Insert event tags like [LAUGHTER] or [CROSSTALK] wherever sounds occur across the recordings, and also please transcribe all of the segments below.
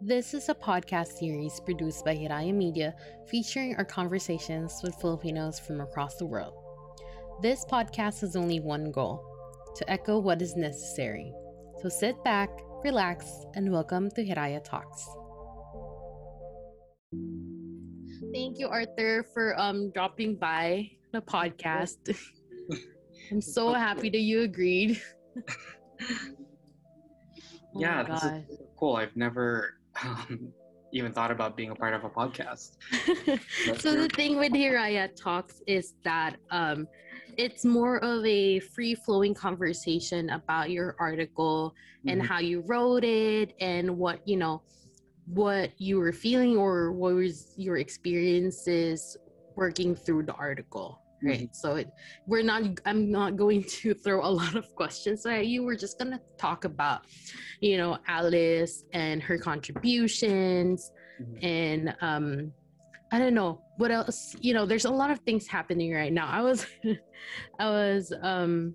This is a podcast series produced by Hiraya Media featuring our conversations with Filipinos from across the world. This podcast has only one goal to echo what is necessary. So sit back, relax, and welcome to Hiraya Talks. Thank you, Arthur, for um dropping by the podcast. [LAUGHS] I'm so happy that you agreed. Oh [LAUGHS] yeah, this is cool. I've never um, even thought about being a part of a podcast. [LAUGHS] so the thing with Hiraya Talks is that um, it's more of a free flowing conversation about your article mm-hmm. and how you wrote it and what you know what you were feeling or what was your experiences working through the article right mm-hmm. so it, we're not i'm not going [LAUGHS] to throw a lot of questions at you we're just going to talk about you know alice and her contributions mm-hmm. and um i don't know what else you know there's a lot of things happening right now i was [LAUGHS] i was um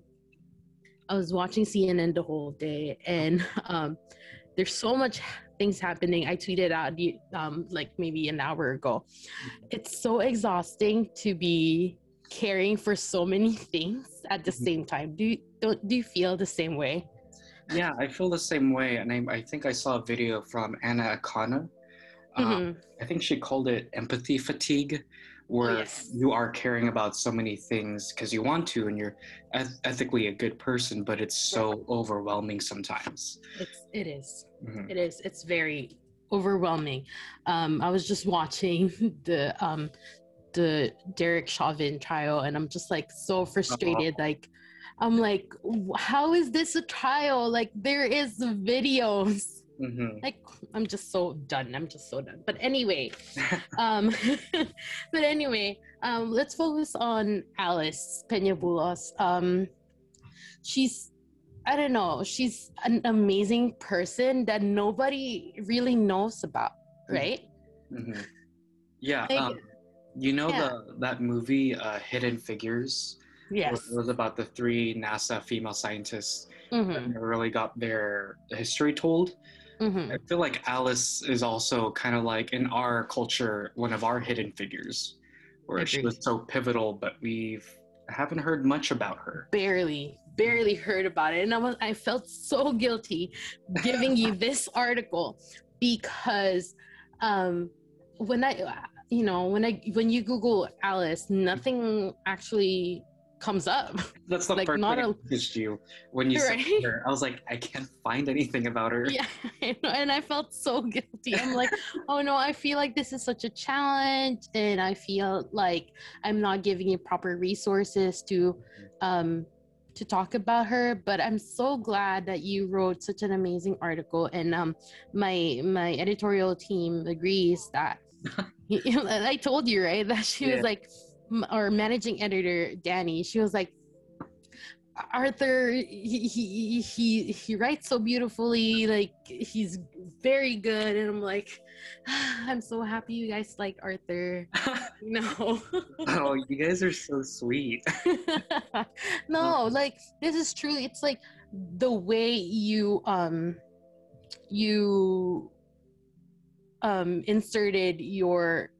i was watching cnn the whole day and [LAUGHS] um there's so much things happening i tweeted out um like maybe an hour ago mm-hmm. it's so exhausting to be caring for so many things at the mm-hmm. same time. Do you don't do you feel the same way? Yeah, I feel the same way, and I, I think I saw a video from Anna Akana. Um, mm-hmm. I think she called it empathy fatigue, where oh, yes. you are caring about so many things because you want to, and you're eth- ethically a good person, but it's so overwhelming sometimes. It's it is. Mm-hmm. It is. It's very overwhelming. Um, I was just watching [LAUGHS] the um, the Derek Chauvin trial, and I'm just like so frustrated. Uh-huh. Like, I'm like, how is this a trial? Like, there is videos. Mm-hmm. Like, I'm just so done. I'm just so done. But anyway, [LAUGHS] um, [LAUGHS] but anyway, um, let's focus on Alice Peña Bulos. Um, she's I don't know. She's an amazing person that nobody really knows about, right? Mm-hmm. Yeah. Like, um, you know yeah. the that movie uh, Hidden Figures? Yes. It was about the three NASA female scientists mm-hmm. that really got their history told. Mm-hmm. I feel like Alice is also kind of like in our culture one of our hidden figures, where she was so pivotal, but we've haven't heard much about her. Barely, barely heard about it, and I was I felt so guilty giving you [LAUGHS] this article because um, when I you know when i when you google alice nothing actually comes up. That's the like first not a, I you when you right? said her. I was like i can't find anything about her. Yeah [LAUGHS] and i felt so [LAUGHS] guilty. I'm like oh no i feel like this is such a challenge and i feel like i'm not giving you proper resources to um to talk about her. But i'm so glad that you wrote such an amazing article and um my my editorial team agrees that [LAUGHS] [LAUGHS] I told you, right? That she yeah. was like, our managing editor Danny, she was like, Arthur, he, he he he writes so beautifully, like he's very good, and I'm like, I'm so happy you guys like Arthur. [LAUGHS] no. oh, you guys are so sweet. [LAUGHS] no, like this is truly, it's like the way you um you um, inserted your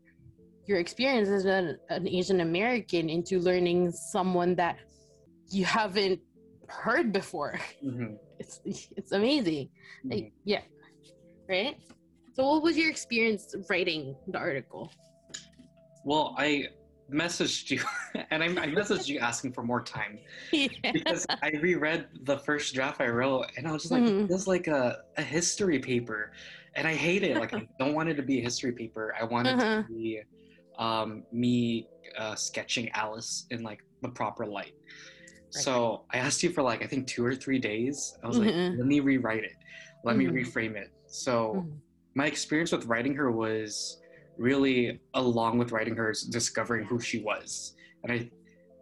your experience as an, an Asian American into learning someone that you haven't heard before. Mm-hmm. [LAUGHS] It's it's amazing. Mm-hmm. Like, yeah, right. So, what was your experience writing the article? Well, I messaged you, [LAUGHS] and I, I messaged you asking for more time [LAUGHS] yeah. because I reread the first draft I wrote, and I was just like, mm-hmm. "This like a, a history paper." And I hate it. Like I [LAUGHS] don't want it to be a history paper. I want it uh-huh. to be um, me uh, sketching Alice in like the proper light. Right. So I asked you for like I think two or three days. I was mm-hmm. like, let me rewrite it. Let mm-hmm. me reframe it. So mm-hmm. my experience with writing her was really along with writing her is discovering who she was. And I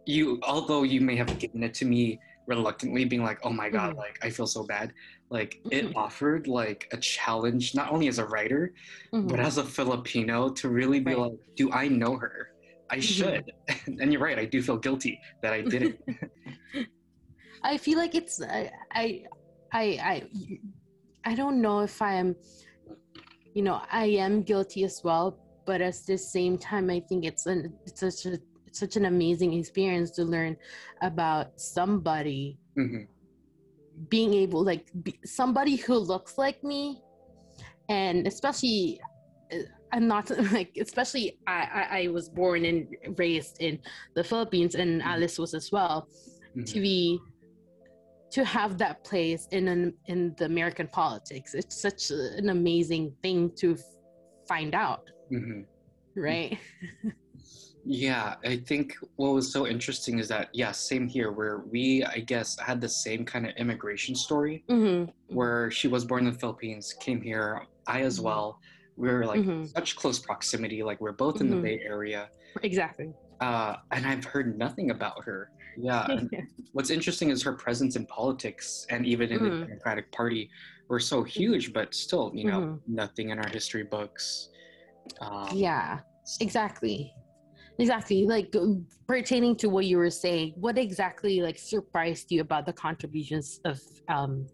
you although you may have given it to me reluctantly being like, oh my God, mm-hmm. like I feel so bad. Like it mm-hmm. offered like a challenge, not only as a writer, mm-hmm. but as a Filipino to really be right. like, do I know her? I mm-hmm. should. [LAUGHS] and you're right, I do feel guilty that I didn't. [LAUGHS] I feel like it's I I I I, I don't know if I'm you know i am guilty as well but at the same time i think it's an it's such a such an amazing experience to learn about somebody hmm being able like be, somebody who looks like me. And especially uh, i'm not [LAUGHS] like especially I, I i was born and raised in the philippines and alice was as well. Hmm to be to have that place in an, in the american politics it's such an amazing thing to find out. Hmm right [LAUGHS] Yeah, I think what was so interesting is that, yeah, same here, where we, I guess, had the same kind of immigration story mm-hmm. where she was born in the Philippines, came here, I as Mhm. well. We were like Mhm. such close proximity, like we're both in the Bay Area. exactly Uh, and I've heard nothing about her. Yeah. [LAUGHS] what's interesting is her presence in politics and even in Mhm. the Democratic Party were so huge, but still, you know, Mhm. nothing in our history books. Um, yeah exactly exactly like uh, pertaining to what you were saying what exactly like surprised you about the contributions of um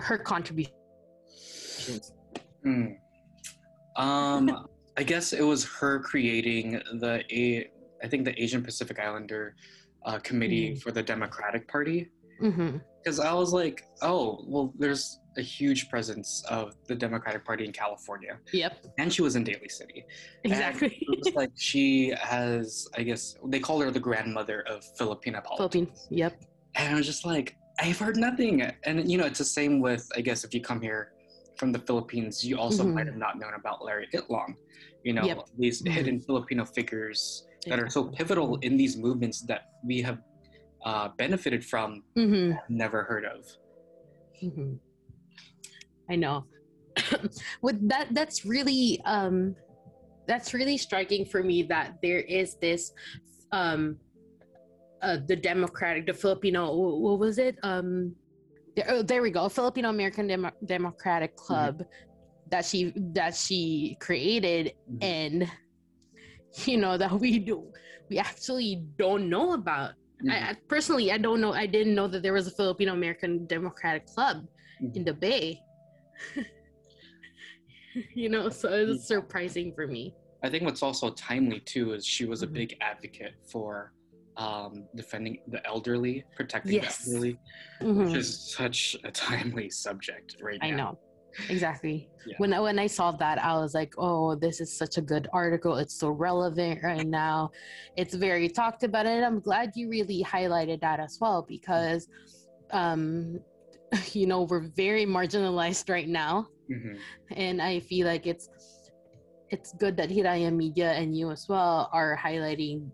her contributions Hmm. Um, [LAUGHS] I guess it was her creating the A. I think the Asian Pacific Islander uh, Committee Mhm. for the Democratic Party. Mm-hmm. Because I was like, oh, well, there's a huge presence of the Democratic Party in California, yep and she was in Daly City. Exactly it was like she has, I guess, they call her the grandmother of Filipina politics. philippines yep And I was just like, I've heard nothing. And you know, it's the same with I guess if you come here from the Philippines, you also Mhm. might have not known about Larry Itlong. You know, Yep. these Mhm. hidden Filipino figures that are so pivotal in these movements that we have uh, benefited from, mm-hmm. never heard of. hmm I know. [COUGHS] With that, that's really um, that's really striking for me that there is this um, uh, the Democratic, the Filipino, what was it? Um, there, oh, there we go, Filipino American Demo- Democratic Club that she that she created, Mhm. and you know that we do we actually don't know about. I, I personally I don't know. I didn't know that there was a Filipino American Democratic Club in the Bay. [LAUGHS] you know, so it's surprising for me. I think what's also timely too is she was a Mhm. big advocate for um, defending the elderly, protecting Yes. the elderly, which is such a timely subject right now. I know. Exactly. Yeah. When I, when I saw that, I was like, "Oh, this is such a good article. It's so relevant right now. It's very talked about, and I'm glad you really highlighted that as well because, um, [LAUGHS] you know, we're very marginalized right now, Mhm. and I feel like it's it's good that Hiraya Media and you as well are highlighting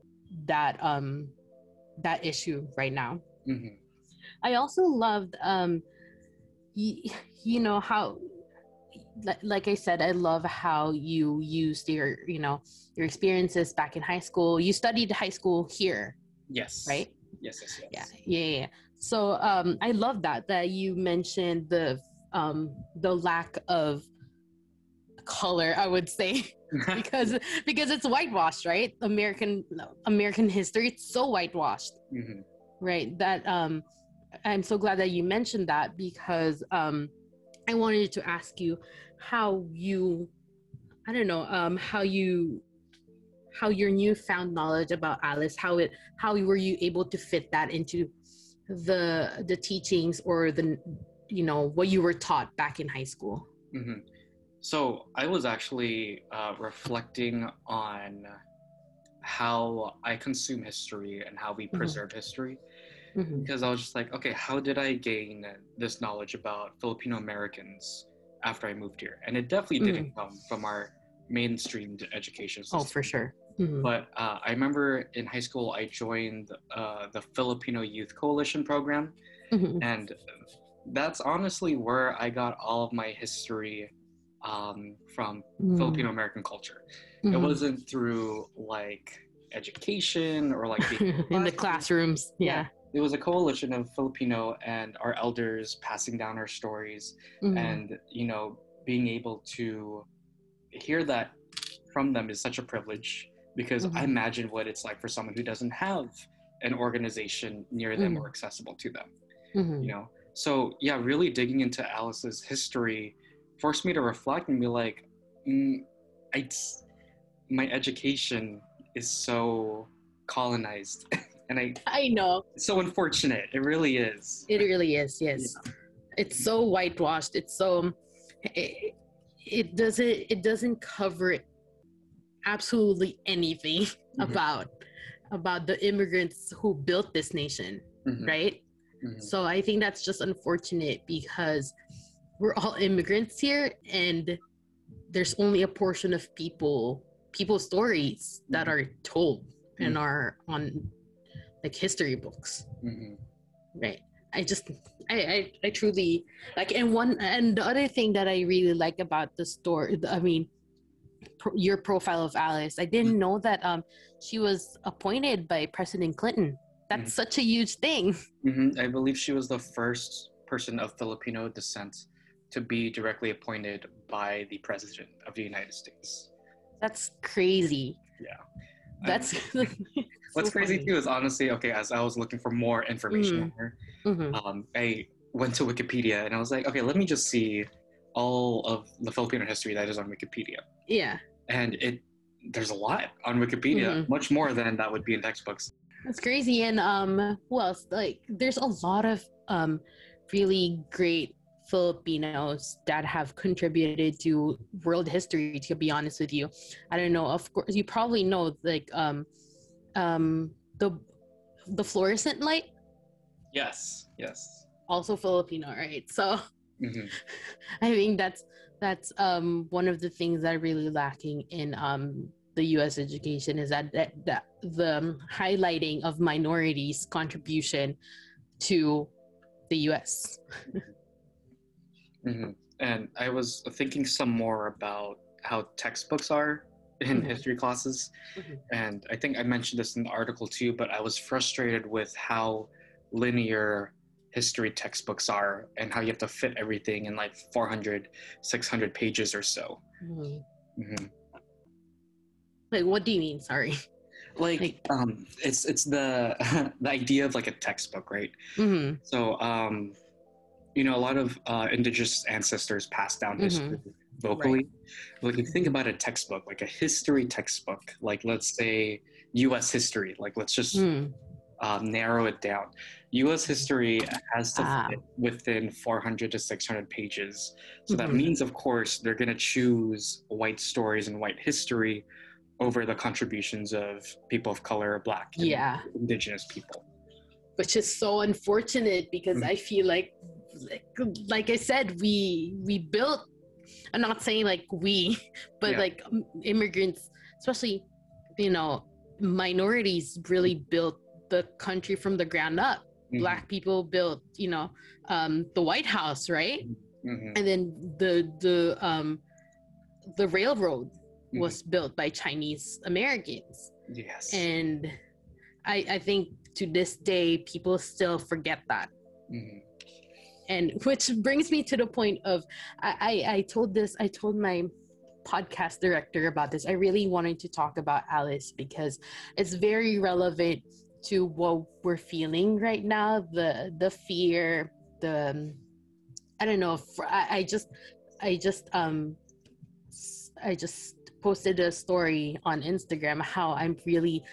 that um that issue right now. Mhm. I also loved, um, you, you know, how, like I said, I love how you used your, you know, your experiences back in high school. You studied high school here, Yes. right? Yes. Yes. Yes. Yeah, yeah, yeah. So um, I love that that you mentioned the um the lack of color. I would say [LAUGHS] [LAUGHS] because because it's whitewashed, right? American American history, it's so whitewashed Mhm. right that um i'm so glad that you mentioned that because um i wanted to ask you how you i don't know um how you how your newfound knowledge about alice how it how were you able to fit that into the the teachings or the you know what you were taught back in high school mm-hmm. So I was actually uh, reflecting on how I consume history and how we Mhm. preserve history Mhm. because I was just like, okay, how did I gain this knowledge about Filipino Americans after I moved here? And it definitely didn't come from our mainstreamed education system. oh for sure Mhm. But uh, I remember in high school, I joined uh, the Filipino Youth Coalition program, Mhm. and that's honestly where I got all of my history um, from Filipino American culture. It Mhm. wasn't through like education or like [LAUGHS] in the classrooms yeah, it was a coalition of Filipino and our elders passing down our stories Mhm. and you know being able to hear that from them is such a privilege because I Mhm. imagine what it's like for someone who doesn't have an organization near them Mhm. or accessible to them Mhm. you know so yeah really digging into alice's history forced me to reflect and be like mm, I, my education is so colonized, [LAUGHS] and I I know it's so unfortunate. It really is. it really is. Yes, Yeah. it's so whitewashed. It's so it, it doesn't it doesn't cover absolutely anything Mhm. about about the immigrants who built this nation, Mhm, right? mhm. So I think that's just unfortunate because we're all immigrants here and there's only a portion of people people's stories that Mhm. are told and Mhm. are on like history books Mhm. right i just I, I i truly like and one and the other thing that i really like about the story i mean pro, your profile of alice i didn't know that um she was appointed by president clinton that's Mhm. such a huge thing [LAUGHS] Mhm. I believe she was the first person of Filipino descent to be directly appointed by the president of the United States. that's crazy Yeah. that's [LAUGHS] What's crazy too is honestly, okay, as I was looking for more information on her, hmm um, I went to Wikipedia and I was like, okay, let me just see all of the Filipino history that is on Wikipedia. yeah And it there's a lot on Wikipedia, Mhm. much more than that would be in textbooks. That's crazy. And um who else? Like there's a lot of um really great Filipinos that have contributed to world history, to be honest with you. I don't know. Of course you probably know like um um the the fluorescent light, Yes, yes. also Filipino, right? So hmm [LAUGHS] I think that's that's um one of the things that are really lacking in um the U.S. education is that that, that the um, highlighting of minorities' contribution to the U.S. hmm And I was thinking some more about how textbooks are in Mhm. history classes. Mhm. And I think I mentioned this in the article too, but I was frustrated with how linear history textbooks are and how you have to fit everything in like 400, 600 pages or so. Mhm. hmm Like, what do you mean? Sorry. [LAUGHS] Like, Like- um, it's it's the [LAUGHS] the idea of like a textbook, right? hmm So, um, you know, a lot of uh, indigenous ancestors passed down history vocally. Like, if you think about a textbook, like a history textbook, like let's say U.S. history, like let's just Mm. um, narrow it down. U.S. history has to Ah. fit within 400 to 600 pages. So that Mhm. means, of course, they're going to choose white stories and white history over the contributions of people of color, Black, and Yeah, Indigenous people. which is so unfortunate because Mhm. I feel like, like, like I said, we we built. I'm not saying like we, [LAUGHS] but Yeah. like immigrants, especially, you know, minorities really built the country from the ground up. Mhm. Black people built, you know, um, the White House, right? Mhm. And then the the um, the railroad Mhm. was built by Chinese Americans. Yes. and I, I think to this day people still forget that Mhm. And which brings me to the point of I, I i told this i told my podcast director about this. I really wanted to talk about alice because it's very relevant to what we're feeling right now the the fear the i don't know i, I just i just um i just posted a story on instagram how i'm really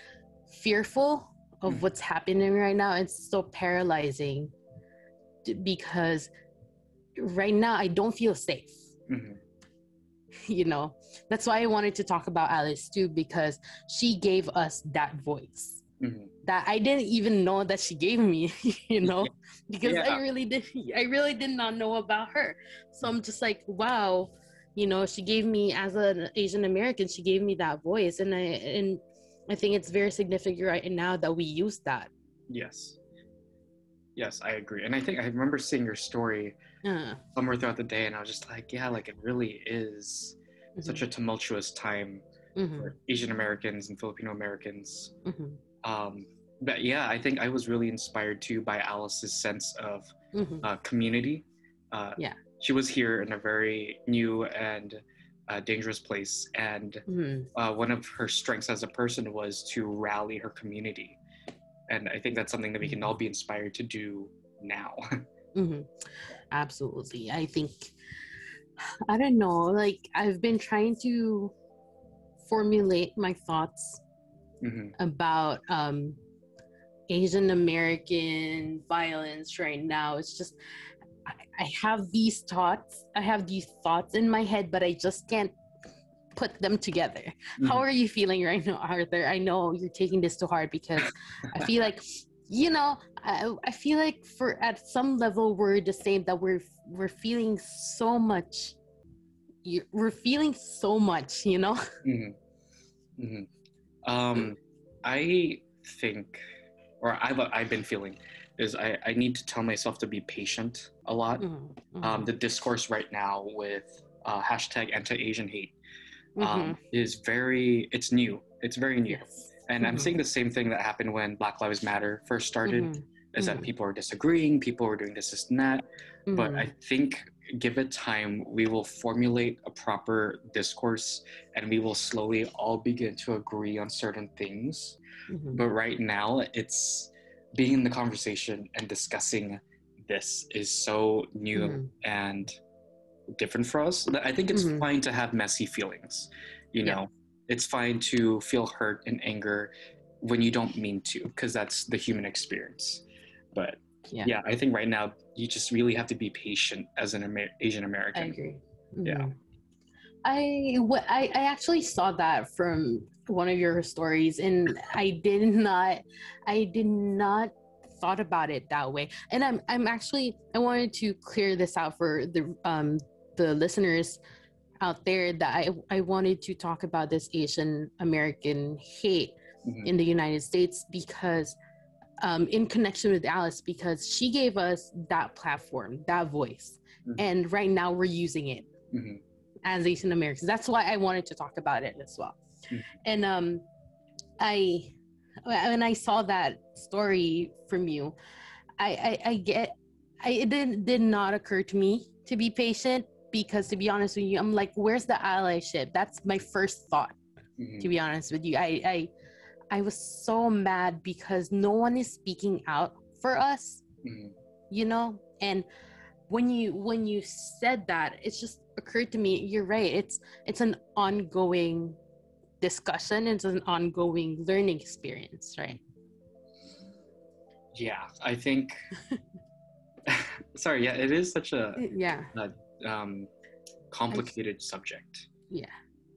fearful of Mm. what's happening right now. It's so paralyzing because right now I don't feel safe. Mhm. [LAUGHS] You know, that's why I wanted to talk about Alice too, because she gave us that voice Mhm. that I didn't even know that she gave me, [LAUGHS] you know, [LAUGHS] because Yeah. I really did, I really did not know about her. So I'm just like, wow, you know, she gave me as an Asian American, she gave me that voice, and I and I think it's very significant right now that we use that. Yes. Yes, I agree. And I think I remember seeing your story Uh, somewhere throughout the day, and I was just like, yeah, like it really is such a tumultuous time mhm, for Asian Americans and Filipino Americans. mhm, Um, but yeah, I think I was really inspired too by Alice's sense of mhm, uh, community. Uh, Yeah. She was here in a very new and uh, dangerous place, and mhm. uh, one of her strengths as a person was to rally her community. And I think that's something that we can all be inspired to do now. [LAUGHS] hmm Absolutely. I think [SIGHS] I don't know. Like I've been trying to formulate my thoughts hmm about um Asian American violence right now. It's just I, I have these thoughts. I have these thoughts in my head, but I just can't put them together. How Mhm. are you feeling right now, Arthur? I know you're taking this to heart because I feel like you know, I, I feel like for at some level we're the same that we're we're feeling so much we're feeling so much, you know? hmm hmm Um, I think, or I've I've been feeling, is I I need to tell myself to be patient a lot. Mhm, Um, the discourse right now with uh, hashtag anti-Asian hate um, is very it's new. It's very new. yes. And I'm Mhm, seeing the same thing that happened when Black Lives Matter first started. mhm, Is that mhm. people are disagreeing, people are doing this, this, and that. But. I think, give it time, we will formulate a proper discourse, and we will slowly all begin to agree on certain things. Mhm. But right now, it's being in the conversation and discussing this is so new and different for us. I think it's Mhm. fine to have messy feelings. You Yeah. know, it's fine to feel hurt and anger when you don't mean to, because that's the human experience. But Yeah. yeah. I think right now you just really have to be patient as an Amer- Asian I American. agree. Yeah. Mhm. I, wh- I I actually saw that from one of your stories, and I did not I did not thought about it that way. And I'm I'm actually I wanted to clear this out for the um the listeners out there that I I wanted to talk about this Asian American hate Mhm. in the United States because um, in connection with Alice because she gave us that platform, that voice. Mhm. And right now we're using it Mhm. as Asian Americans. That's why I wanted to talk about it as well. Mhm. And um, I when I saw that story from you, I I, I get I it did, did not occur to me to be patient because to be honest with you, I'm like, where's the allyship? That's my first thought Mhm. to be honest with you. I, I I was so mad because no one is speaking out for us, Mhm. you know? And when you when you said that, it just occurred to me, you're right. It's it's an ongoing discussion, it's an ongoing learning experience, right? Yeah, I think. [LAUGHS] [LAUGHS] Sorry, yeah, it is such a Yeah. Um, complicated subject. Yeah.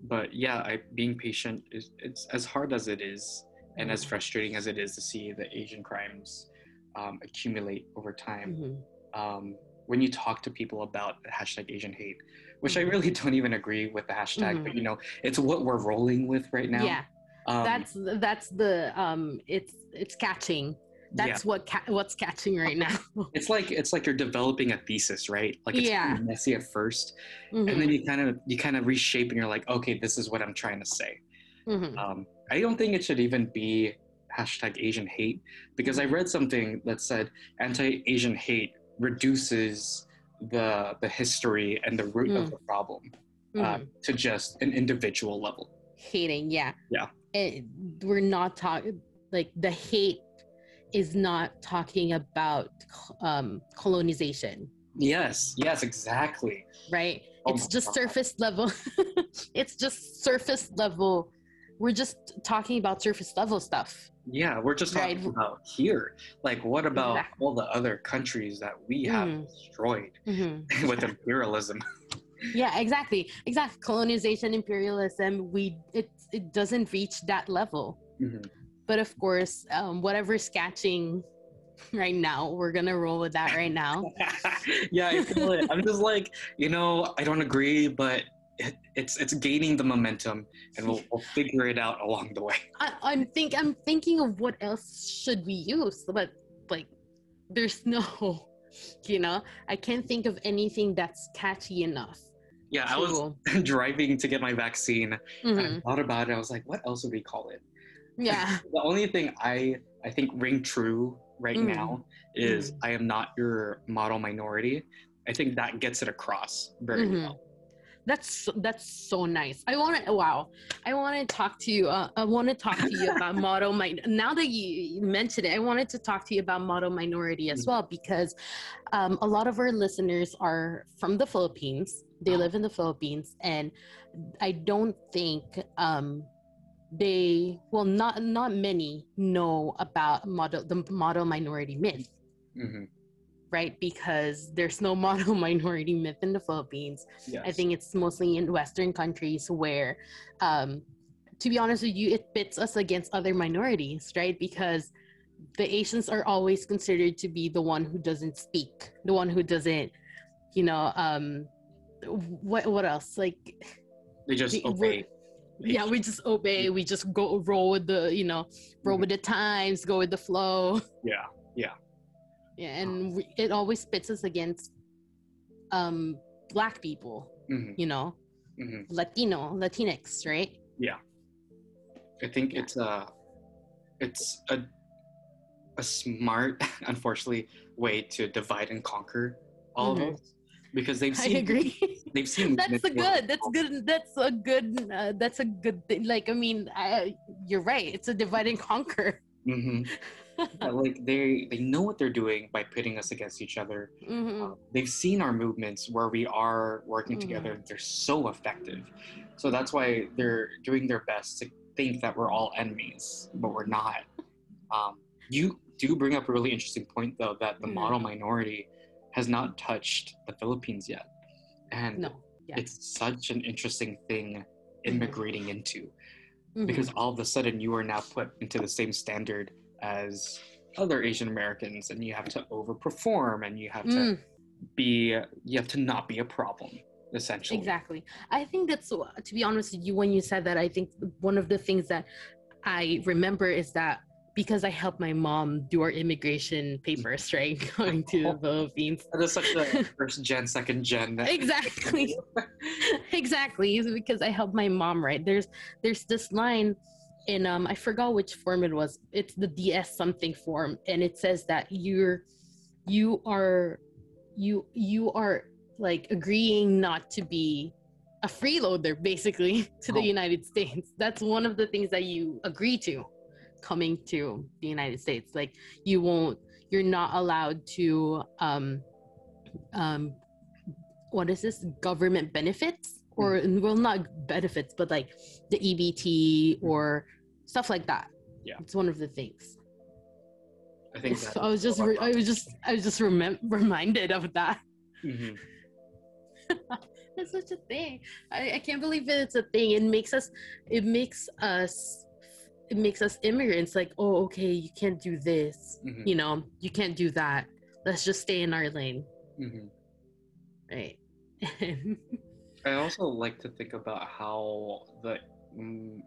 But yeah, I, being patient is it's as hard as it is, and as Mhm. frustrating as it is to see the Asian crimes um, accumulate over time. Mhm. Um, when you talk to people about the hashtag Asian hate, which I Mhm. really [LAUGHS] don't even agree with the hashtag, Mhm. but you know, it's what we're rolling with right now. Yeah. Um, That's that's the um it's it's catching. That's what ca- what's catching right now. [LAUGHS] it's like it's like you're developing a thesis, right? Like it's Yeah. messy at 1st Mhm. and then you kind of you kind of reshape, and you're like, okay, this is what I'm trying to say. Mhm. Um, I don't think it should even be hashtag Asian hate because I read something that said anti-Asian hate reduces the the history and the root of Mm. the problem uh, Mhm. to just an individual level. hating yeah Yeah. it, we're not talking like the hate is not talking about um colonization Yes, yes, exactly. right Oh it's just God. surface level [LAUGHS] it's just surface level we're just talking about surface level stuff Yeah, we're just talking Right. about here. Like, what about Exactly. all the other countries that we have Mm. destroyed Mhm. [LAUGHS] with imperialism? yeah exactly exactly colonization imperialism we it it doesn't reach that level Mhm. But of course um whatever's catching [LAUGHS] right now we're gonna roll with that right now [LAUGHS] yeah, I feel it. I'm just like, you know, I don't agree, but it, it's it's gaining the momentum, and we'll, we'll figure it out along the way. I, I'm think I'm thinking of what else should we use, but like there's no, [LAUGHS] you know, I can't think of anything that's catchy enough. Yeah, I was driving to get my vaccine. And I Mhm. thought about it. I was like, what else would we call it? Yeah, [LAUGHS] The only thing I I think ring true right Mm. now is I am not your model minority. I think that gets it across very Mhm. well. that's that's so nice. I want to wow. I want to talk to you. Uh, I want to talk to you [LAUGHS] about model min. Now that you mentioned it, I wanted to talk to you about model minority as mm. well because um, a lot of our listeners are from the Philippines. They live in the Philippines, and I don't think um, they well not not many know about model the model minority myth. Mm-hmm right? Because there's no [LAUGHS] model minority myth in the Philippines. Yes. I think it's mostly in Western countries where, um, to be honest with you, it pits us against other minorities, right? Because the Asians are always considered to be the one who doesn't speak, the one who doesn't, you know, um, what what else? Like they just the, obey. Yeah, we just obey. We just go roll with the, you know, roll mm-hmm. with the times, go with the flow. [LAUGHS] Yeah, yeah yeah, and we, it always spits us against um black people mm-hmm. you know mm-hmm. latino latinx right yeah i think yeah. it's a it's a a smart [LAUGHS] unfortunately way to divide and conquer all mm-hmm. of us because they've [LAUGHS] seen I agree. [LAUGHS] they've seen that's a good that's good that's a good uh, that's a good thing like i mean I, you're right it's a divide and conquer mm-hmm. [LAUGHS] yeah, like they they know what they're doing by pitting us against each other. Mm-hmm. Uh, they've seen our movements where we are working mm-hmm. together. They're so effective, so that's why they're doing their best to think that we're all enemies, but we're not. Um, you do bring up a really interesting point, though, that the mm-hmm. model minority has not touched the Philippines yet, and no. yeah. it's such an interesting thing mm-hmm. immigrating into. Mm-hmm. Because all of a sudden you are now put into the same standard as other Asian Americans, and you have to overperform, and you have to mm. be, you have to not be a problem, essentially. Exactly. I think that's, to be honest with you, when you said that, I think one of the things that I remember is that because I helped my mom do our immigration papers, [LAUGHS] right? Going to the [LAUGHS] Philippines. That is such a [LAUGHS] first gen, second gen. exactly. exactly. Because I helped my mom, right? There's there's this line in um I forgot which form it was. It's the DS something form, and it says that you're you are you you are like agreeing not to be a freeloader basically to the oh. United States. That's one of the things that you agree to coming to the United States. Like you won't you're not allowed to um um what is this government benefits or hmm. well not benefits but like the EBT or stuff like that. Yeah, it's one of the things. I think so I was just re- I was just I was just remem- reminded of that. Mm-hmm. [LAUGHS] That's such a thing. I, I can't believe it's a thing. It makes us it makes us it makes us immigrants like, oh okay, you can't do this. Mm-hmm. You know, you can't do that. Let's just stay in our lane. Mm-hmm. Right. [LAUGHS] I also like to think about how the mm,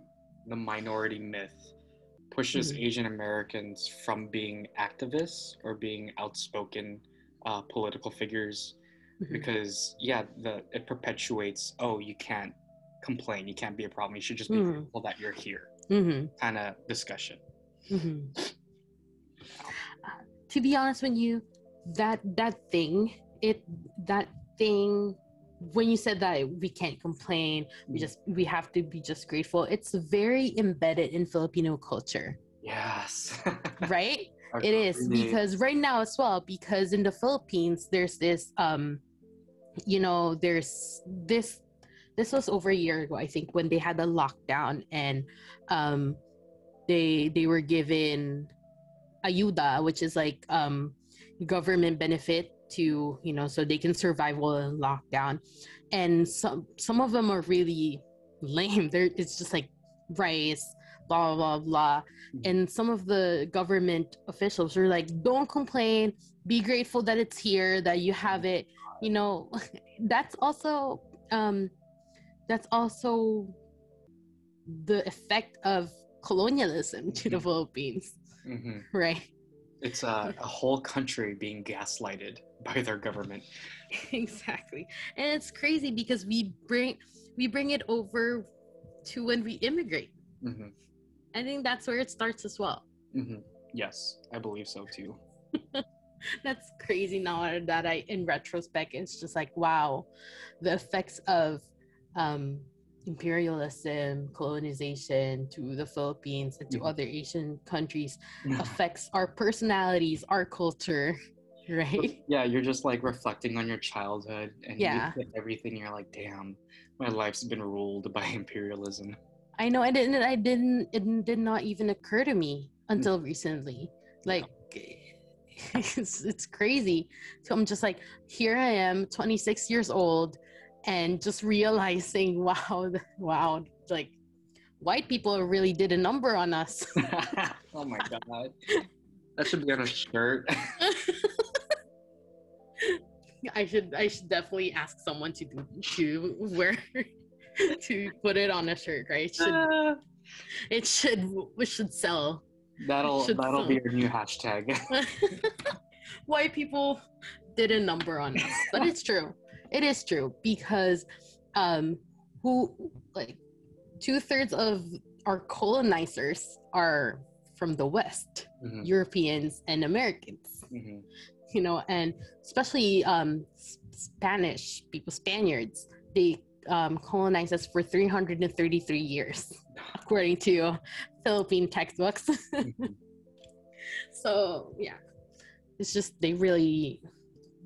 the minority myth pushes mm-hmm. Asian Americans from being activists or being outspoken uh, political figures mm-hmm. because yeah the it perpetuates oh you can't complain you can't be a problem you should just be mm-hmm. grateful that you're here mm-hmm. kind of discussion mm-hmm. [SNIFFS] uh, to be honest with you that that thing it that thing when you said that we can't complain we mm. just we have to be just grateful it's very embedded in filipino culture yes [LAUGHS] right it is because right now as well because in the philippines there's this um you know there's this this was over a year ago i think when they had the lockdown and um they they were given ayuda which is like um government benefit to you know so they can survive while in lockdown. And some some of them are really lame. [LAUGHS] They're it's just like rice blah blah blah mm-hmm. and some of the government officials are like don't complain. Be grateful that it's here that you have it. You know [LAUGHS] that's also um that's also the effect of colonialism to the mm-hmm. philippines mm-hmm. [LAUGHS] right it's a, a whole country being gaslighted by their government. [LAUGHS] exactly. And it's crazy because we bring we bring it over to when we immigrate. Mm-hmm. I think that's where it starts as well. Mm-hmm. Yes, I believe so too. [LAUGHS] that's crazy now that I, in retrospect, it's just like, wow, the effects of um, imperialism, colonization to the Philippines and to Mhm. other Asian countries affects our personalities, our culture, [LAUGHS] right? yeah, you're just like reflecting on your childhood and Yeah. everything. You're like, damn, my life's been ruled by [LAUGHS] imperialism. I know, and it, I didn't. It did not even occur to me until recently. Like, [LAUGHS] it's, it's crazy. So I'm just like, here I am, 26 years old, and just realizing, [LAUGHS] wow, wow, like, white people really did a number on us. [LAUGHS] oh my god, that should be on a shirt. [LAUGHS] I should, I should definitely ask someone to do, to wear, to put it on a shirt, right? It should, ah. it should, it should sell. that'll Should that'll be film. your new hashtag. white people did a number on us but it's true it is true because um who like two-thirds of our colonizers are from the west Mhm, europeans and americans mhm. you know and especially um spanish people spaniards they um colonized us for 333 years [SIGHS] according to philippine textbooks [LAUGHS] Mhm. so yeah it's just they really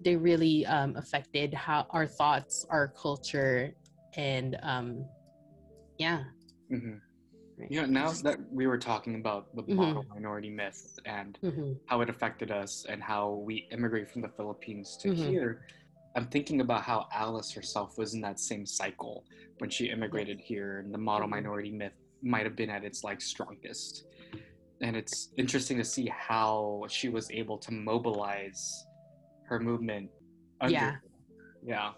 they really um, affected how our thoughts our culture and um yeah Mhm. right. You know, now that we were talking about the Mhm. model minority myth and Mhm. how it affected us and how we immigrate from the Philippines to Mhm. here, I'm thinking about how Alice herself was in that same cycle when she immigrated here, and the model Mhm. minority myth might have been at its like strongest. And it's interesting to see how she was able to mobilize her movement. Under, Yeah. Yeah.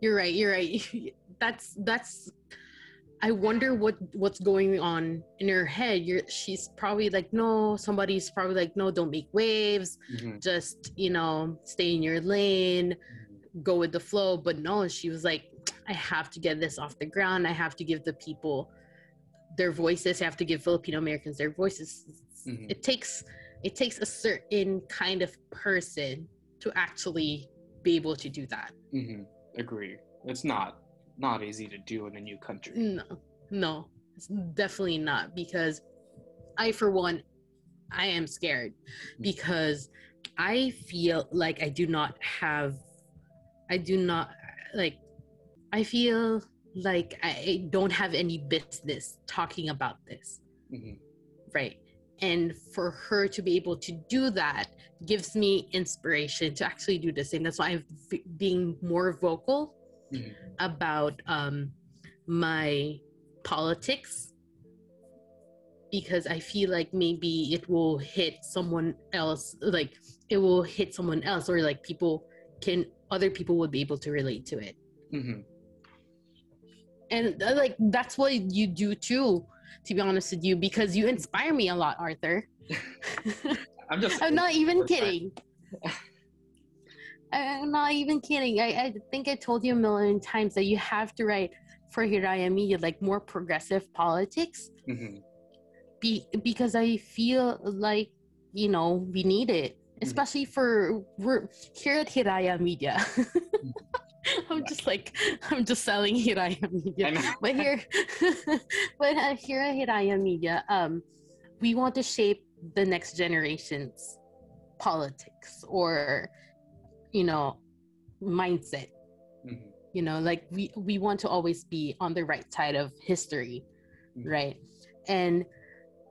you're right you're right [LAUGHS] that's that's i wonder what what's going on in her head you're she's probably like no somebody's probably like no don't make waves Mhm. just you know stay in your lane go with the flow but no she was like i have to get this off the ground i have to give the people their voices i have to give filipino americans their voices Mhm. it takes it takes a certain kind of person to actually be able to do that Mhm. Agree. It's not not easy to do in a new country. no no it's definitely not because i for one i am scared because i feel like i do not have i do not like i feel like i don't have any business talking about this Mhm. right and for her to be able to do that gives me inspiration to actually do the same that's why i'm f- being more vocal Mhm. about um my politics because i feel like maybe it will hit someone else like it will hit someone else or like people can other people would be able to relate to it Mhm. and uh, like that's what you do too to be honest with you because you inspire me a lot arthur. [LAUGHS] I'm just. i'm not even kidding. [LAUGHS] I'm not even kidding. I, I think i told you a million times that you have to write for hiraya media like more progressive politics. Mhm. be, because i feel like you know we need it especially for we're here at hiraya media [LAUGHS] [LAUGHS] i'm just like [LAUGHS] i'm just selling hiraya media but here [LAUGHS] but uh, here at hiraya media um we want to shape the next generation's politics or you know mindset. Mhm. you know like we we want to always be on the right side of history Mhm. right? And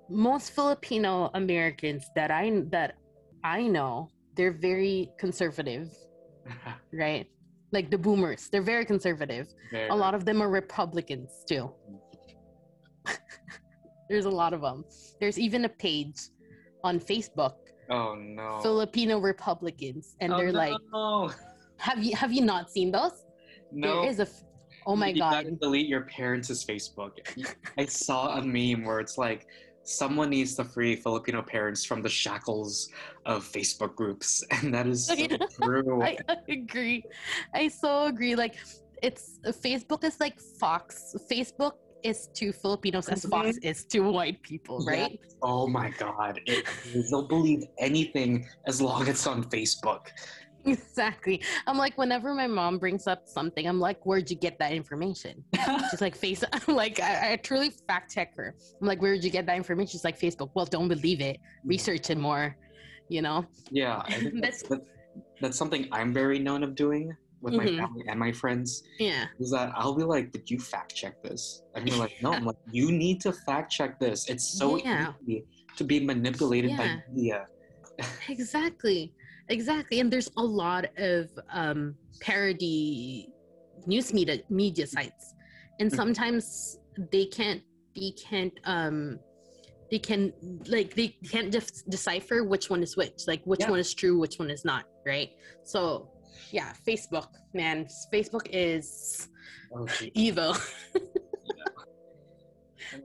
most filipino americans that i that i know they're very conservative right like the boomers they're very conservative. Very- a lot of them are republicans too. [LAUGHS] There's a lot of them there's even a page on facebook Oh no. filipino republicans and Oh, they're like have you have you not seen those? No. there is a oh my You god. delete your parents' Facebook. I saw a meme where it's like someone needs to free Filipino parents from the shackles of Facebook groups, [LAUGHS] and that is so [LAUGHS] true. I agree. I so agree. Like, it's Facebook is like Fox. Facebook is to Filipinos as Fox mm-hmm. is to white people, right? Oh my god, it, they'll believe anything as long as it's on Facebook. Exactly. I'm like, whenever my mom brings up something, I'm like, where'd you get that information? [LAUGHS] She's like, face. [LAUGHS] I'm like, I, I, truly fact check her. I'm like, where'd you get that information? She's like, Facebook. Well, don't believe it. Research it more. You know. Yeah, [LAUGHS] that's, that's that's something I'm very known of doing with mm-hmm. my family and my friends. Yeah, is that I'll be like, did you fact check this? And you're like, no. I'm like, you need to fact check this. It's so yeah. easy to be manipulated yeah. by media. exactly exactly and there's a lot of um, parody news media media sites and mm-hmm. sometimes they can't they can't um they can like they can't def- decipher which one is which like which yeah. one is true which one is not right so yeah facebook man facebook is oh, evil [LAUGHS] yeah.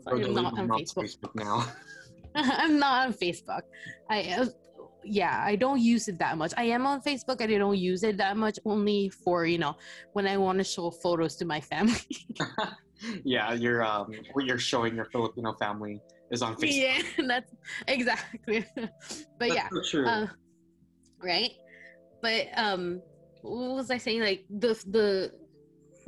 i'm not on facebook. facebook now [LAUGHS] i'm not on facebook i uh, yeah, I don't use it that much. I am on Facebook and I don't use it that much, only for, you know, when I want to show photos to my family. [LAUGHS] yeah, you're um you're showing your Filipino family is on Facebook. Yeah, [LAUGHS] that's exactly. [LAUGHS] but that's yeah. So uh, right? But um what was I saying? Like the the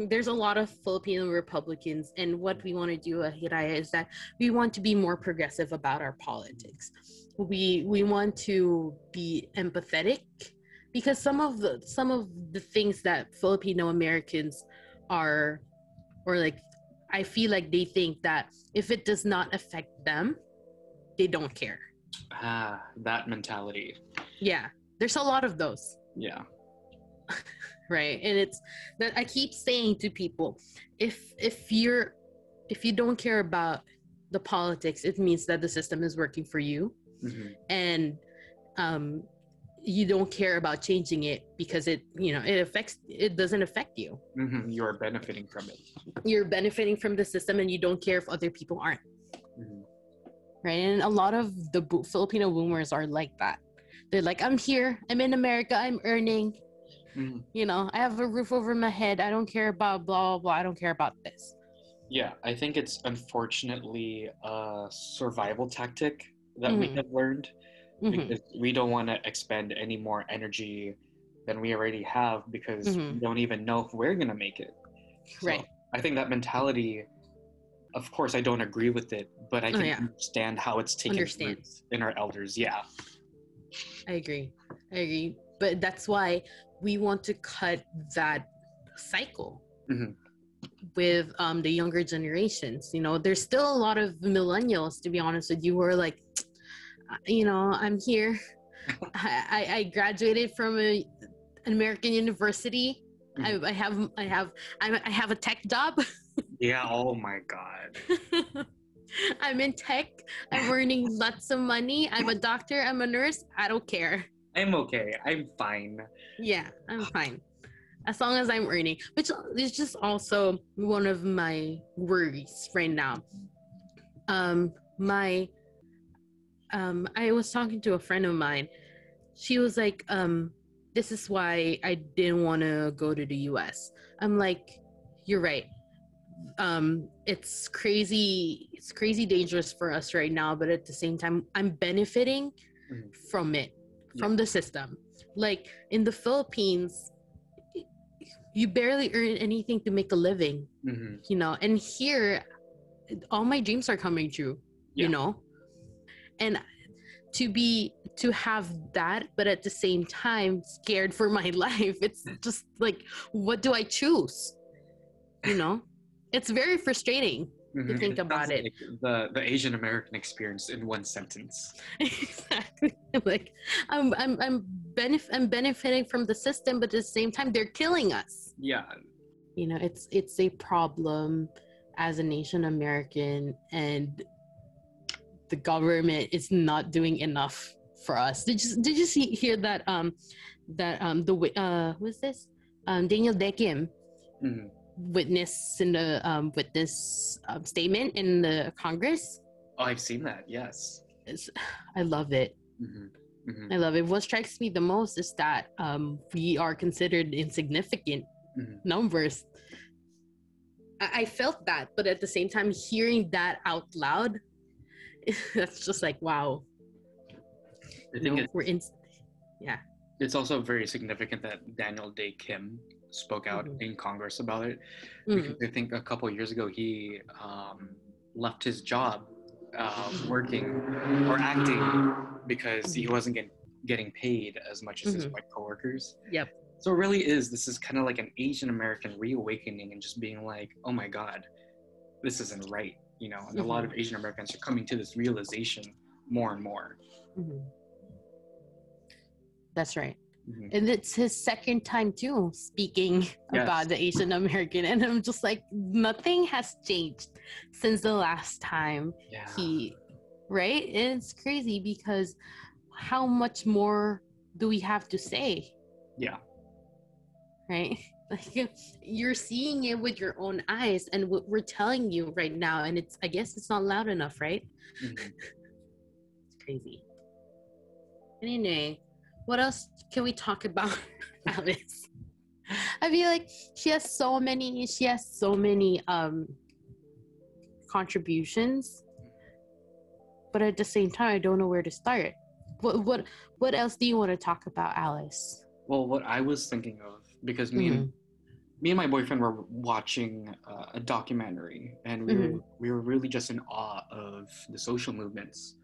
there's a lot of Filipino Republicans, and what we want to do at Hiraya is that we want to be more progressive about our politics we we want to be empathetic because some of the some of the things that Filipino Americans are or like I feel like they think that if it does not affect them, they don't care. Ah, that mentality. Yeah. There's a lot of those. Yeah. [LAUGHS] right. And it's that I keep saying to people, if if you're if you don't care about the politics, it means that the system is working for you mm-hmm. and um, you don't care about changing it because it you know it affects it doesn't affect you. Mm-hmm. you're benefiting from it. You're benefiting from the system and you don't care if other people aren't. Mm-hmm. right? And a lot of the filipino boomers are like that. They're like i'm here. I'm in america. I'm earning. Mm-hmm. you know i have a roof over my head. I don't care about blah blah blah. I don't care about this. Yeah. I think it's unfortunately a survival tactic that mm-hmm. we have learned mm-hmm. because we don't want to expend any more energy than we already have because mm-hmm. we don't even know if we're going to make it. So right. I think that mentality, of course, I don't agree with it, but I oh, can oh, yeah. understand how it's taken in our elders. Yeah. I agree. I agree. But that's why we want to cut that cycle. Mm-hmm with um, the younger generations. You know, there's still a lot of millennials, to be honest with you, who are like, you know, I'm here. I, I graduated from a, an American university. Mm-hmm. I, I, have I have I have a tech job. yeah. Oh my god. [LAUGHS] I'm in tech. I'm earning lots of money. I'm a doctor. I'm a nurse. I don't care. I'm okay. I'm fine. Yeah, I'm fine as long as I'm earning, which is just also one of my worries right now. Um, my, um, I was talking to a friend of mine. She was like, um, this is why I didn't want to go to the US. I'm like, you're right. Um, it's crazy. It's crazy dangerous for us right now, but at the same time, I'm benefiting mm-hmm. from it, from yeah. the system. Like in the Philippines, you barely earn anything to make a living mm-hmm. you know and here all my dreams are coming true yeah. you know and to be to have that but at the same time scared for my [LAUGHS] life. It's just like what do i choose? You know? It's very frustrating mm-hmm. to think it about it. like the the asian american experience in one sentence. [LAUGHS] Exactly. [LAUGHS] Like i'm i'm i'm benef- i'm benefiting from the system but at the same time they're killing us. Yeah. You know it's it's a problem as an asian american and the government is not doing enough for us did you did you see hear that um that um the uh what's this um daniel Dae Kim mm-hmm witness in the um, witness um, statement in the Congress. Oh, I've seen that. Yes, it's, [SIGHS] I love it. Mm-hmm. Mm-hmm. I love it. What strikes me the most is that um, we are considered insignificant mm-hmm. numbers. I-, I felt that, but at the same time, hearing that out loud, [LAUGHS] that's just like wow. You know, we're in. Yeah. it's also very significant that Daniel Dae Kim spoke out Mhm. in Congress about it Mhm. because I think a couple years ago he um, left his job uh, working or acting because he wasn't get, getting paid as much as his Mhm. white coworkers. Yep. So it really is. This is kind of like an Asian American reawakening and just being like, oh my God, this isn't right. You know, and a lot Mhm. of Asian Americans are coming to this realization more and more. Mhm. That's right. Mhm. And it's his second time too speaking Yes. about the Asian American. And I'm just like, nothing has changed since the last time Yeah. he, right? And it's crazy because how much more do we have to say, yeah. right? Like [LAUGHS] you're seeing it with your own eyes, and what we're telling you right now, and it's, I guess it's not loud enough, right? Mhm. [LAUGHS] It's crazy. Anyway, what else can we talk about, [LAUGHS] Alice? I feel like she has so many. She has so many um contributions, but at the same time, I don't know where to start. What what what else do you want to talk about, Alice? Well, what I was thinking of, because me and me and my boyfriend were watching uh, a documentary, and we were we were really just in awe of the social movements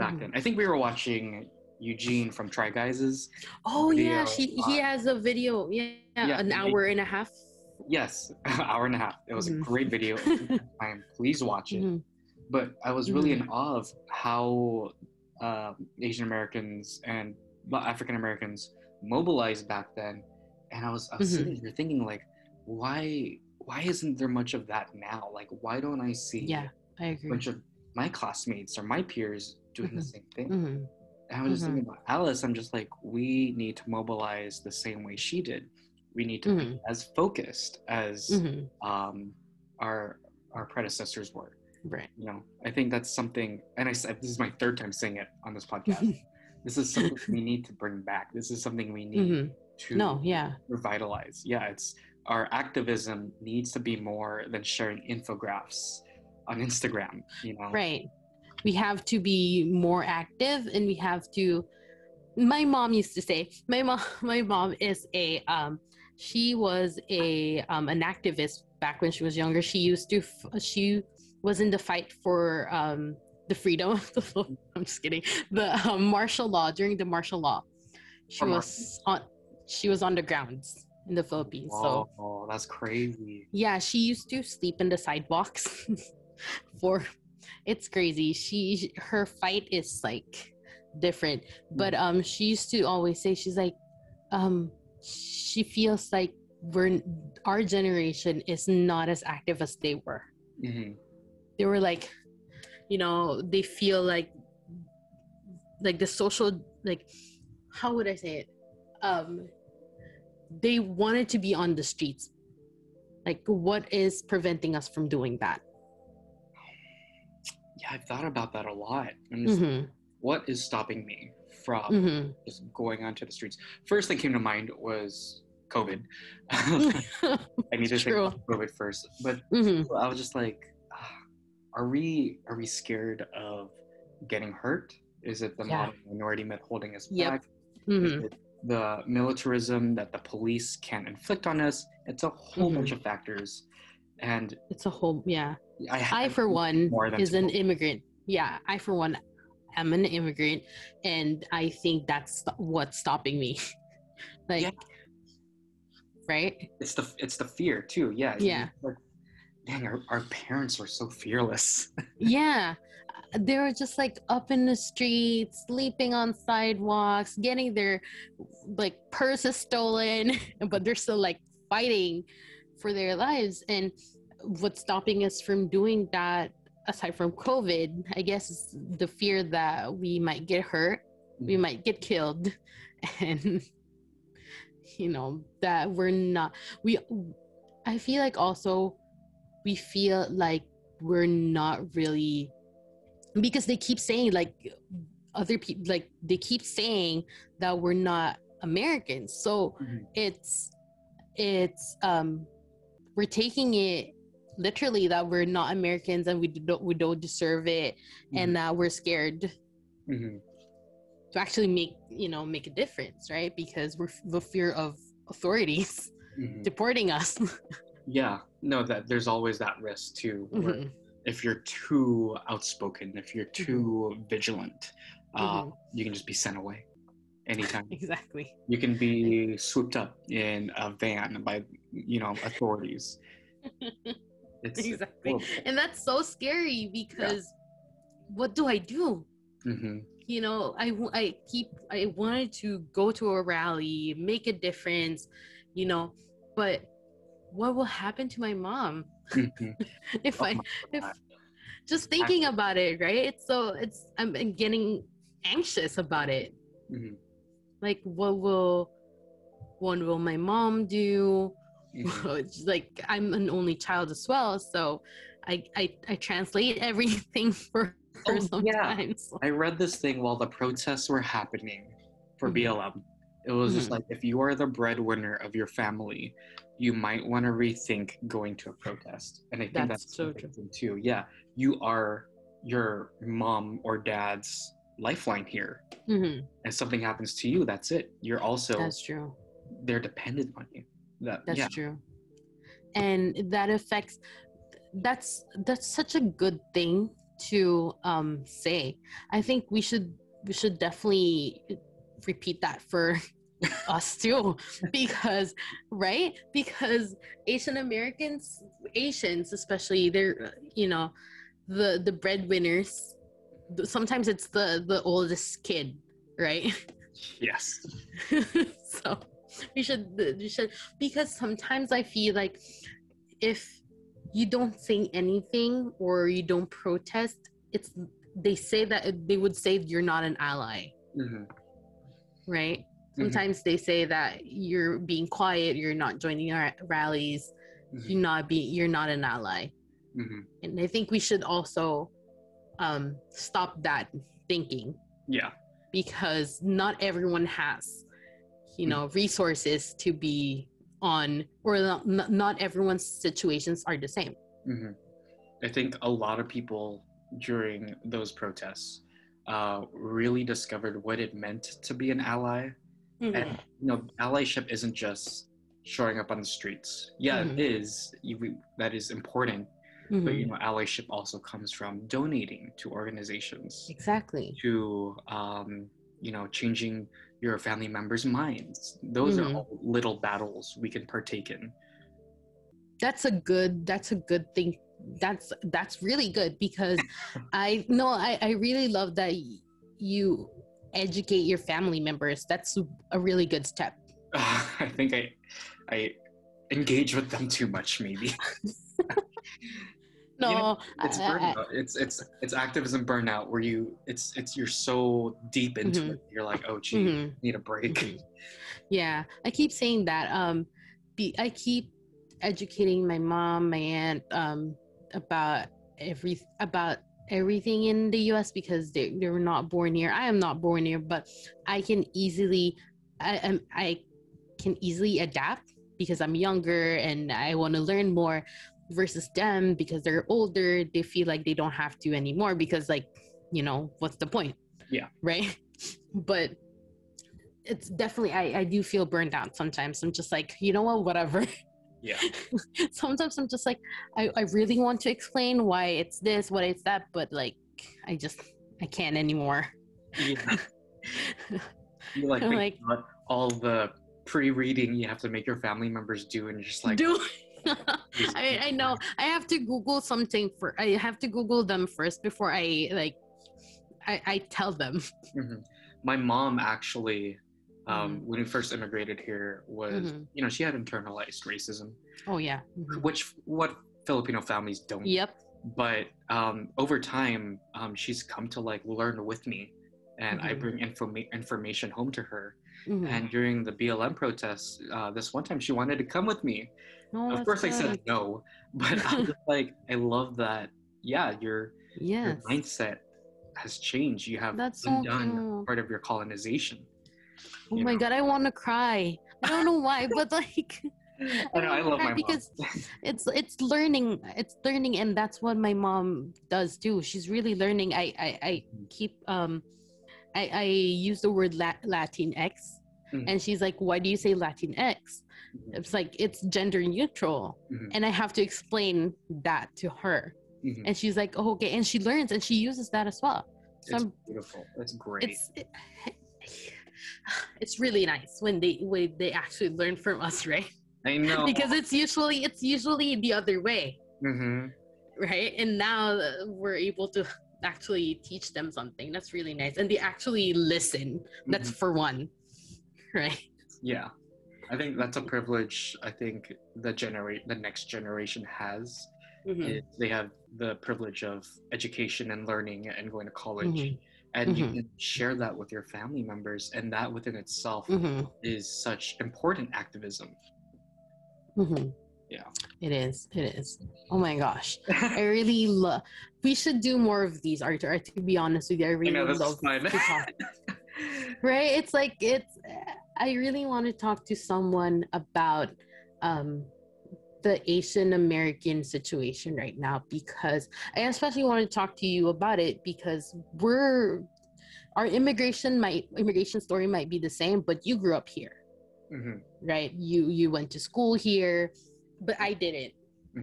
back Mhm. then. I think we were watching Eugene from Try Guys's. Oh yeah, she he uh, has a video. Yeah, yeah, an hour and a half. Yes, [LAUGHS] hour and a half. It was Mhm. a great video. [LAUGHS] Time, please watch it. Mhm. But I was really in awe of how uh, Asian Americans and African Americans mobilized back then, and I was I was sitting here thinking like, why why isn't there much of that now? Like, why don't I see Yeah, I a agree. bunch of my classmates or my peers doing the Mhm. same thing? Mhm. And I was just Mhm. thinking about Alice. I'm just like, we need to mobilize the same way she did. We need to be Mhm. as focused as Mhm. um, our our predecessors were. Right. You know, I think that's something. And I said this is my third time saying it on this [LAUGHS] podcast. this is something we need to bring back. This is something we need Mhm. to No, yeah. revitalize. Yeah, it's our activism needs to be more than sharing infographics on Instagram. You know, Right. We have to be more active and we have to my mom used to say [LAUGHS] my mom my mom is a um she was a um an activist back when she was younger. She used to f- she was in the fight for um the freedom of the [LAUGHS] I'm just kidding. The um, martial law during the martial law. She was on she was on the grounds in the Philippines. So Oh, that's crazy. yeah, she used to sleep in the sidewalks [LAUGHS] for it's crazy. She her fight is like different. But um she used to always say she's like um she feels like we're our generation is not as active as they were. hmm They were like you know, they feel like like the social like how would I say it? Um they wanted to be on the streets. Like what is preventing us from doing that? Yeah, I've thought about that a lot. I'm just, hmm what is stopping me from hmm just going onto the streets? First thing came to mind was COVID. [LAUGHS] I need to think True. about COVID first, but hmm I was just like, ah, are we are we scared of getting hurt? Is it the Yeah. minority myth holding us Yep. back? hmm Is it the militarism that the police can inflict on us? It's a whole Mhm. bunch of factors, and It's a whole yeah. I, I for one more is an immigrant. Yeah, I for one am an immigrant, and I think that's what's stopping me. [LAUGHS] like, Yeah. right? it's the it's the fear too. Yeah. Yeah. Like, dang, our, our parents were so fearless. [LAUGHS] yeah they were just like up in the streets sleeping on sidewalks getting their like purses stolen [LAUGHS] but they're still like fighting for their lives and what's stopping us from doing that aside from covid i guess is the fear that we might get hurt we Mhm. might get killed [LAUGHS] and you know that we're not we i feel like also we feel like we're not really because they keep saying like other people like they keep saying that we're not americans so Mhm. it's it's um we're taking it literally that we're not americans and we don't we don't deserve it and that we're scared Mhm. to actually make you know make a difference right because we're the fear of authorities mm-hmm. [LAUGHS] deporting us [LAUGHS] yeah no that there's always that risk too mm-hmm. If you're too outspoken if you're mm-hmm. too mm-hmm. vigilant uh, mm-hmm. you can just be sent away anytime [LAUGHS] exactly you can be swooped up in a van by you know authorities [LAUGHS] it's exactly and that's so scary because yeah. what do i do mm-hmm you know i i keep i wanted to go to a rally make a difference you know but what will happen to my mom mm-hmm. [LAUGHS] if oh i if just thinking about it right it's so it's i'm getting anxious about it mm-hmm. like what will what will my mom do mm-hmm. [LAUGHS] like i'm an only child as well so I, I i translate [LAUGHS] everything for oh, sometimes. Yeah. I read this thing while the protests were happening for mm-hmm. BLM. It was mm-hmm. just like if you are the breadwinner of your family, you might want to rethink going to a protest. And I think that's, that's so true too. Yeah, you are your mom or dad's lifeline here. Mm-hmm. And something happens to you, that's it. You're also that's true. They're dependent on you. That, that's yeah. true. And that affects. That's that's such a good thing to um, say. I think we should we should definitely repeat that for [LAUGHS] us too because right because asian americans asians especially they're you know the the breadwinners sometimes it's the the oldest kid right yes [LAUGHS] so we should we should because sometimes i feel like if you don't say anything or you don't protest, it's they say that they would say you're not an ally. Mm-hmm. Right? Mm-hmm. Sometimes mm-hmm. they say that you're being quiet, you're not joining our rallies, mm-hmm. you're not being you're not an ally. Mm-hmm. And I think we should also um, stop that thinking. Yeah. Because not everyone has, you mm. know, resources to be on or not, not everyone's situations are the same mm-hmm. i think a lot of people during those protests uh, really discovered what it meant to be an ally mm-hmm. and you know allyship isn't just showing up on the streets yeah mm-hmm. it is you, that is important Mm-hmm. but you know allyship also comes from donating to organizations exactly to um, you know changing your family members' minds. Those mm-hmm. are all little battles we can partake in. That's a good that's a good thing. That's that's really good because I no I, I really love that you educate your family members. That's a really good step. Uh, [LAUGHS] I think I I engage with them too much maybe. no, [LAUGHS] you know, it's burnout. it's it's it's activism burnout where you it's it's you're so deep into mm-hmm. it. You're like, oh, gee, mm-hmm. need a break. Mm-hmm. Yeah, I keep saying that. Um, be I keep educating my mom, my aunt, um, about every about everything in the U.S. because they they were not born here. I am not born here, but I can easily I am I can easily adapt because I'm younger and I want to learn more versus them because they're older. They feel like they don't have to anymore because like you know what's the point? Yeah. Right? [LAUGHS] But it's definitely I, I do feel burned out sometimes. I'm just like you know what whatever [LAUGHS] yeah [LAUGHS] sometimes i'm just like I, I really want to explain why it's this what it's that but like i just i can't anymore yeah [LAUGHS] you like, like all the pre-reading you have to make your family members do and you're just like do [LAUGHS] I, I know. I have to Google something for. I have to Google them first before I like. I, I tell them. Mm-hmm. My mom actually, um, mm-hmm. when we first immigrated here, was mm-hmm. you know she had internalized racism. Oh yeah. Mm-hmm. Which what Filipino families don't. Yep. But um, over time, um, she's come to like learn with me, and I mm-hmm. bring informa- information home to her. Mm-hmm. And during the BLM protests, uh, this one time she wanted to come with me, Oh, of course, good. I said no, but [LAUGHS] I was like, I love that. Yeah, your yes. your mindset has changed. You have that's undone so part of your colonization. Oh my know? god, I want to cry. I don't know why, but [LAUGHS] like. I know I love my because it's it's learning it's learning and that's what my mom does too. She's really learning. I I, I keep um I, I use the word La- Latinx, Mhm. and she's like, "Why do you say Latinx?" Mhm. It's like it's gender neutral, Mhm. and I have to explain that to her, Mhm. and she's like, oh, "Okay," and she learns and she uses that as well. So It's I'm beautiful. It's great. it's it, [SIGHS] it's really nice when they when they actually learn from us right? I know. [LAUGHS] because it's usually it's usually the other way. Hmm right? And now we're able to actually teach them something. That's really nice. And they actually listen. That's for one. [LAUGHS] Right? Yeah, I think that's a privilege. I think the generate the next generation has. Mhm. they have the privilege of education and learning and going to college, And you Mhm. can share that with your family members, and that within itself Mhm. is such important activism. Mhm. Yeah. it is it is oh my gosh i really [LAUGHS] love we should do more of these arthur to be honest with you i You really know, love to talk [LAUGHS] right it's like it's i really want to talk to someone about um the asian american situation right now because i especially want to talk to you about it because we're our immigration might immigration story might be the same but you grew up here Mhm, right you you went to school here but i didn't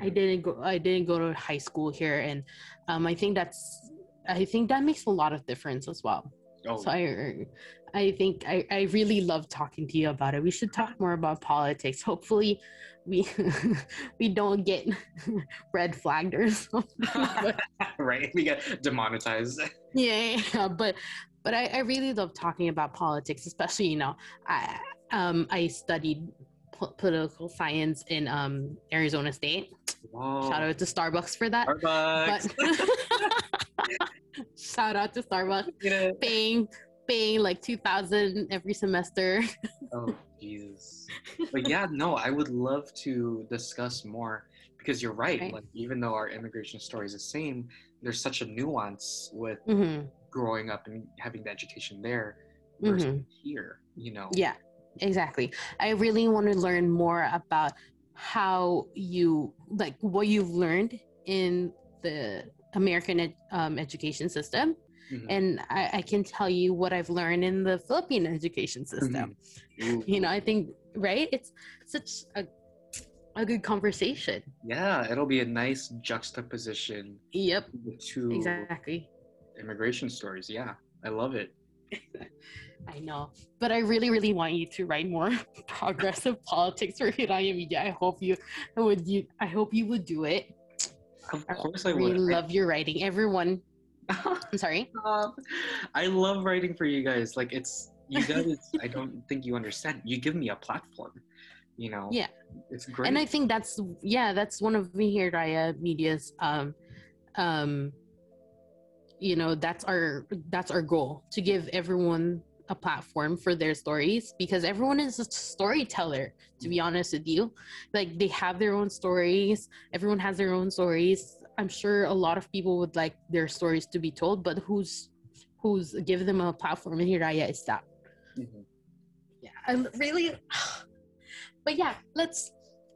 i mhm. didn't go i didn't go to high school here and um i think that's i think that makes a lot of difference as well Oh, so I, I think I, I really love talking to you about it. We should talk more about politics. Hopefully, we [LAUGHS] we don't get [LAUGHS] red flagged or something. But, [LAUGHS] right? We get demonetized. yeah, yeah, but but I, I really love talking about politics, especially you know I um I studied po- political science in um Arizona State. Wow. Shout out to Starbucks for that. Starbucks. But shout out to Starbucks paying paying like two thousand every semester. Oh Jesus. [LAUGHS] But yeah, no, I would love to discuss more because you're right. Right. Like even though our immigration story is the same, there's such a nuance with hmm growing up and having the education there versus here. You know. Yeah, exactly. I really want to learn more about how you like what you've learned in the American ed- um, education system, Mhm. and I, I can tell you what I've learned in the Philippine education system. Ooh. You know, I think right. It's such a a good conversation. Yeah, it'll be a nice juxtaposition Yep, two exactly. immigration stories. Yeah, I love it. [LAUGHS] I know, but I really, really want you to write more [LAUGHS] progressive politics for Hiraya Media. I hope you would. You, I hope you would do it. Of I course I really would. love your writing. Everyone, [LAUGHS] I'm sorry. Stop. I love writing for you guys. Like it's you [LAUGHS] guys. I don't think you understand. You give me a platform. You know. Yeah. It's great. And I think that's yeah, that's one of me Hiraya Media's um um you know, that's our that's our goal to give everyone a platform for their stories because everyone is a storyteller to be honest with you. Like they have their own stories. Everyone has their own stories. I'm sure a lot of people would like their stories to be told but who's who's give them a platform and hiraya is that. Mhm. yeah i'm really [SIGHS] but yeah let's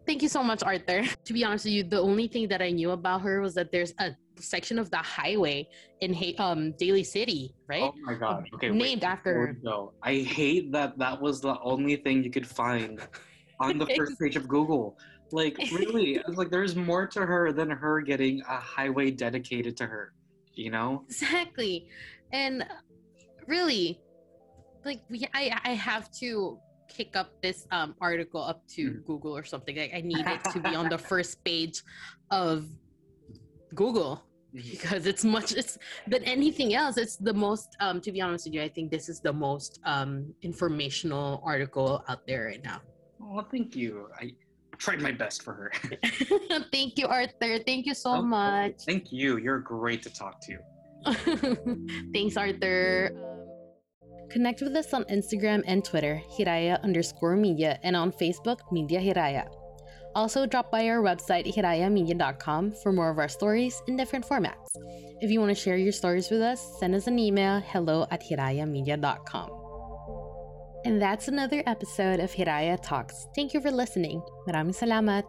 thank you so much arthur. To be honest with you the only thing that i knew about her was that there's a section of the highway in um daly city right Oh my god. Okay. named wait, after her. I hate that that was the only thing you could find [LAUGHS] on the first page of Google. Like really, [LAUGHS] like there's more to her than her getting a highway dedicated to her. You know? exactly and really like we i i have to kick up this um article up to Mhm. google or something like i need it to be on the [LAUGHS] first page of google because it's much it's than anything else it's the most um to be honest with you i think this is the most um informational article out there right now well thank you. I tried my best for her. [LAUGHS] [LAUGHS] thank you arthur thank you so Of course. much Thank you. You're great to talk to. [LAUGHS] Thanks, Arthur. Connect with us on Instagram and Twitter, Hiraya underscore media, and on Facebook, Media Hiraya. Also, drop by our website, hirayamedia.com, for more of our stories in different formats. If you want to share your stories with us, send us an email, hello at hirayamedia.com. And that's another episode of Hiraya Talks. Thank you for listening. Maraming salamat.